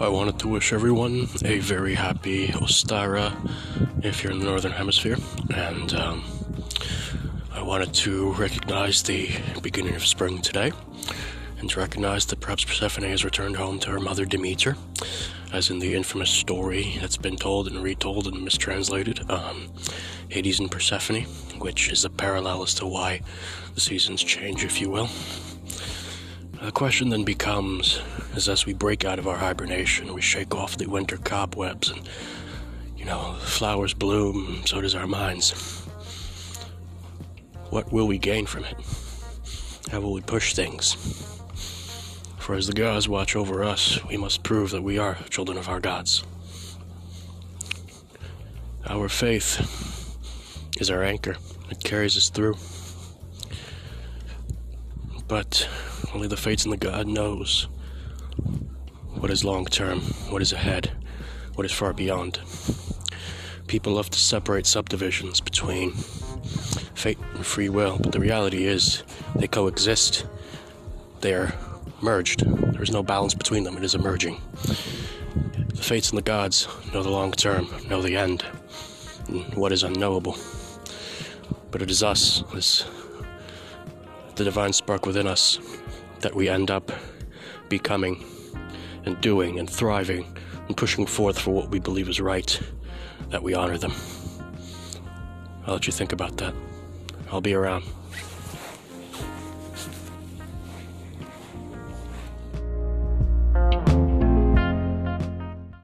I wanted to wish everyone a very happy Ostara if you're in the Northern Hemisphere, and um, I wanted to recognize the beginning of spring today, and to recognize that perhaps Persephone has returned home to her mother Demeter, as in the infamous story that's been told and retold and mistranslated, um, Hades and Persephone, which is a parallel as to why the seasons change, if you will. The question then becomes is as we break out of our hibernation, we shake off the winter cobwebs, and, you know, flowers bloom, so does our minds. What will we gain from it? How will we push things? For as the gods watch over us, we must prove that we are children of our gods. Our faith is our anchor, it carries us through. But only the fates and the God knows what is long term, what is ahead, what is far beyond. People love to separate subdivisions between fate and free will, but the reality is they coexist. They are merged. There is no balance between them, it is emerging. The fates and the gods know the long term, know the end, and what is unknowable. But it is us, this the divine spark within us, that we end up becoming and doing and thriving and pushing forth for what we believe is right, that we honor them. I'll let you think about that. I'll be around.